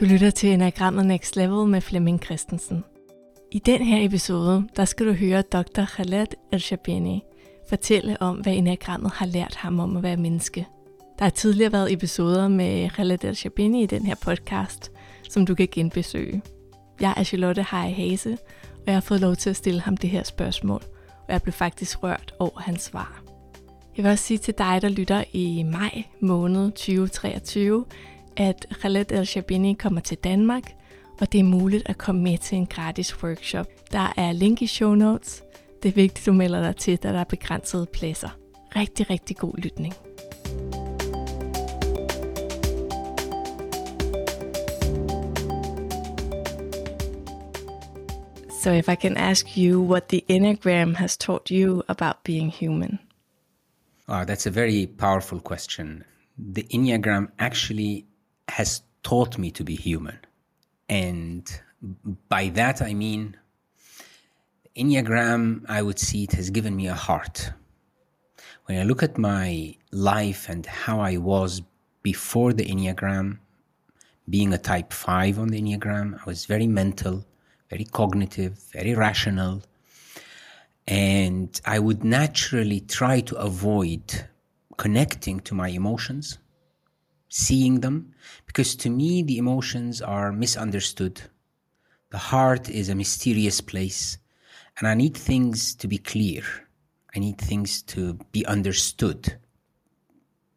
Du lytter til Enagrammet Next Level med Flemming Christensen. I den her episode, der skal du høre Dr. Khaled El fortælle om, hvad Enagrammet har lært ham om at være menneske. Der har tidligere været episoder med Khaled El i den her podcast, som du kan genbesøge. Jeg er Charlotte Hej Hase, og jeg har fået lov til at stille ham det her spørgsmål, og jeg blev faktisk rørt over hans svar. Jeg vil også sige til dig, der lytter i maj måned 2023, at Khaled El Shabini kommer til Danmark, og det er muligt at komme med til en gratis workshop. Der er link i show notes. Det er vigtigt, du melder dig til, da der er begrænsede pladser. Rigtig, rigtig god lytning. So, if I can ask you what the Enneagram has taught you about being human. Oh, that's a very powerful question. The Enneagram actually has taught me to be human. And by that, I mean, Enneagram, I would see it has given me a heart. When I look at my life and how I was before the Enneagram, being a type 5 on the Enneagram, I was very mental, very cognitive, very rational. And I would naturally try to avoid connecting to my emotions seeing them because to me the emotions are misunderstood. The heart is a mysterious place and I need things to be clear. I need things to be understood.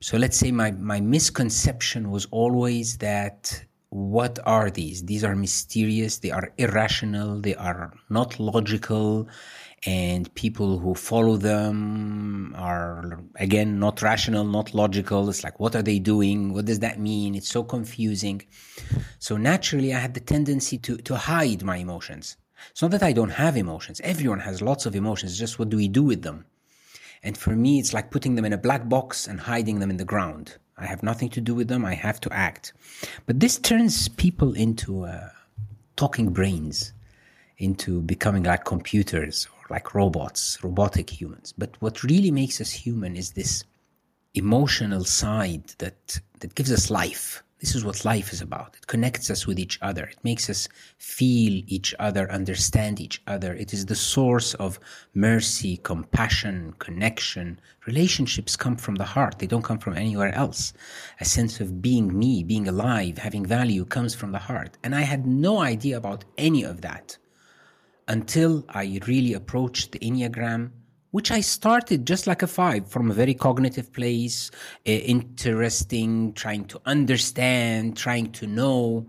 So let's say my, my misconception was always that what are these? These are mysterious, they are irrational, they are not logical, and people who follow them are again not rational not logical. It's like what are they doing? What does that mean? It's so confusing. So naturally i had the tendency to to hide my emotions. It's not that i don't have emotions. Everyone has lots of emotions. It's just what do we do with them? And for me it's like putting them in a black box and hiding them in the ground i have nothing to do with them i have to act but this turns people into uh, talking brains into becoming like computers or like robots, robotic humans. But what really makes us human is this emotional side that, that gives us life. This is what life is about. It connects us with each other. It makes us feel each other, understand each other. It is the source of mercy, compassion, connection. Relationships come from the heart. They don't come from anywhere else. A sense of being me, being alive, having value comes from the heart. And I had no idea about any of that until I really approached the Enneagram, which I started just like a five from a very cognitive place, uh, interesting, trying to understand, trying to know.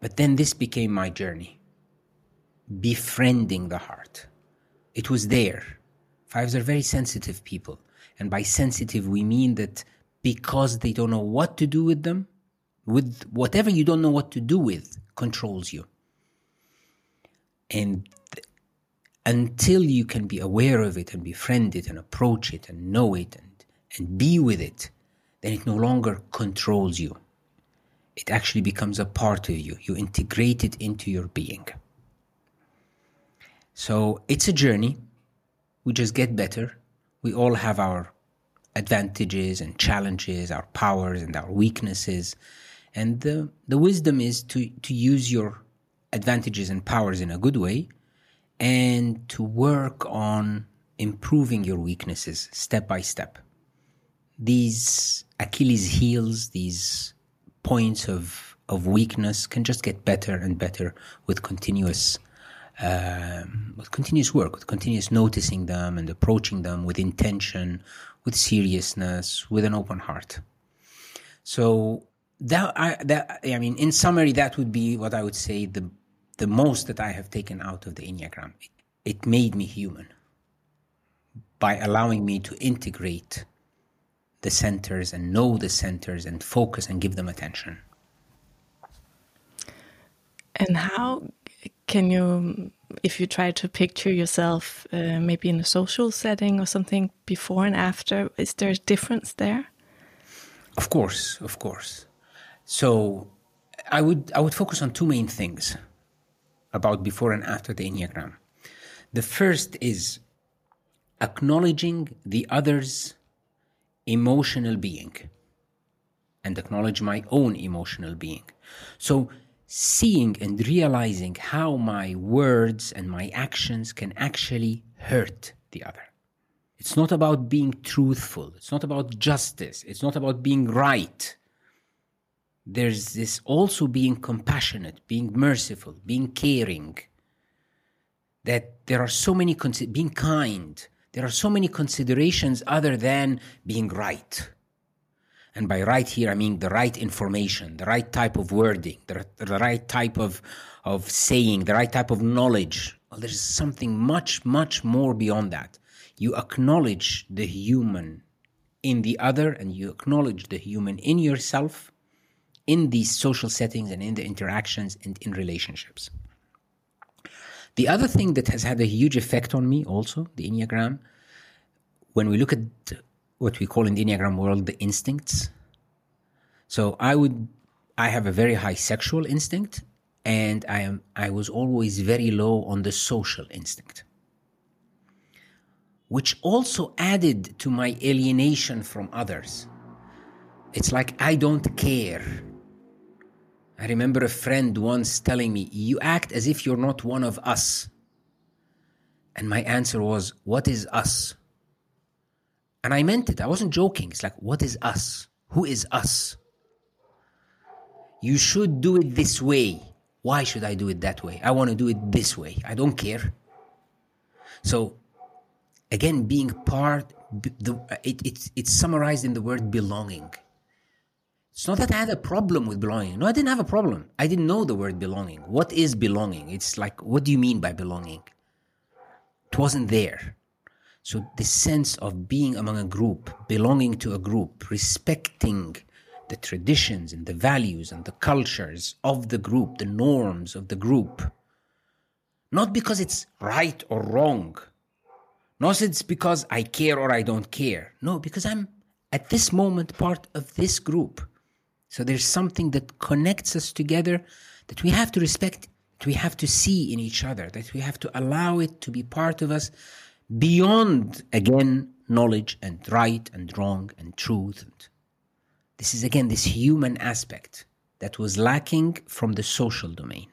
But then this became my journey befriending the heart. It was there. Fives are very sensitive people. And by sensitive, we mean that because they don't know what to do with them, with whatever you don't know what to do with, controls you. And until you can be aware of it and befriend it and approach it and know it and, and be with it, then it no longer controls you. It actually becomes a part of you. You integrate it into your being. So it's a journey. We just get better. We all have our advantages and challenges, our powers and our weaknesses. And the, the wisdom is to, to use your advantages and powers in a good way and to work on improving your weaknesses step by step. These Achilles heels, these points of, of weakness can just get better and better with continuous um, with continuous work, with continuous noticing them and approaching them with intention, with seriousness, with an open heart. So that I that I mean, in summary, that would be what I would say the the most that I have taken out of the Enneagram. It, it made me human by allowing me to integrate the centers and know the centers and focus and give them attention. And how can you, if you try to picture yourself uh, maybe in a social setting or something before and after, is there a difference there? Of course, of course. So I would I would focus on two main things about before and after the Enneagram. The first is acknowledging the other's emotional being and acknowledge my own emotional being. So, seeing and realizing how my words and my actions can actually hurt the other. It's not about being truthful. It's not about justice. It's not about being right. There's this also being compassionate, being merciful, being caring. That there are so many, being kind. There are so many considerations other than being right. And by right here, I mean the right information, the right type of wording, the, the right type of, of saying, the right type of knowledge. Well, there's something much, much more beyond that you acknowledge the human in the other and you acknowledge the human in yourself in these social settings and in the interactions and in relationships. The other thing that has had a huge effect on me also, the Enneagram, when we look at what we call in the Enneagram world the instincts. So I would I have a very high sexual instinct and I am I was always very low on the social instinct which also added to my alienation from others. It's like I don't care. I remember a friend once telling me, You act as if you're not one of us. And my answer was, What is us? And I meant it. I wasn't joking. It's like, What is us? Who is us? You should do it this way. Why should I do it that way? I want to do it this way. I don't care. So again being part the, it, it's, it's summarized in the word belonging it's not that i had a problem with belonging. No i didn't have a problem. I didn't know the word belonging. What is belonging? It's like what do you mean by belonging? It wasn't there. So the sense of being among a group belonging to a group respecting the traditions and the values and the cultures of the group the norms of the group. Not because it's right or wrong. Not it's because I care or I don't care. No, because I'm at this moment part of this group. So there's something that connects us together that we have to respect, that we have to see in each other, that we have to allow it to be part of us beyond, again, knowledge and right and wrong and truth. This is, again, this human aspect that was lacking from the social domain.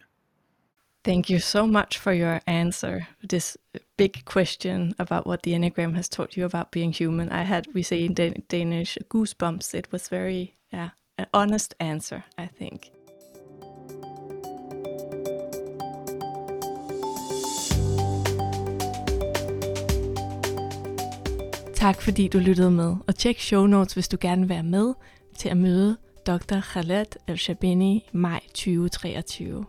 Thank you so much for your answer. This big question about what the Enneagram has taught you about being human. I had, we say in Dan- Danish, goosebumps. It was very, yeah, an honest answer, I think. Tak fordi du lyttede med, og tjek show notes, hvis du gerne vil være med til at møde Dr. Khaled El-Shabini i maj 2023.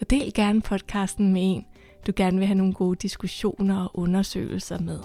Og del gerne podcasten med en, du gerne vil have nogle gode diskussioner og undersøgelser med.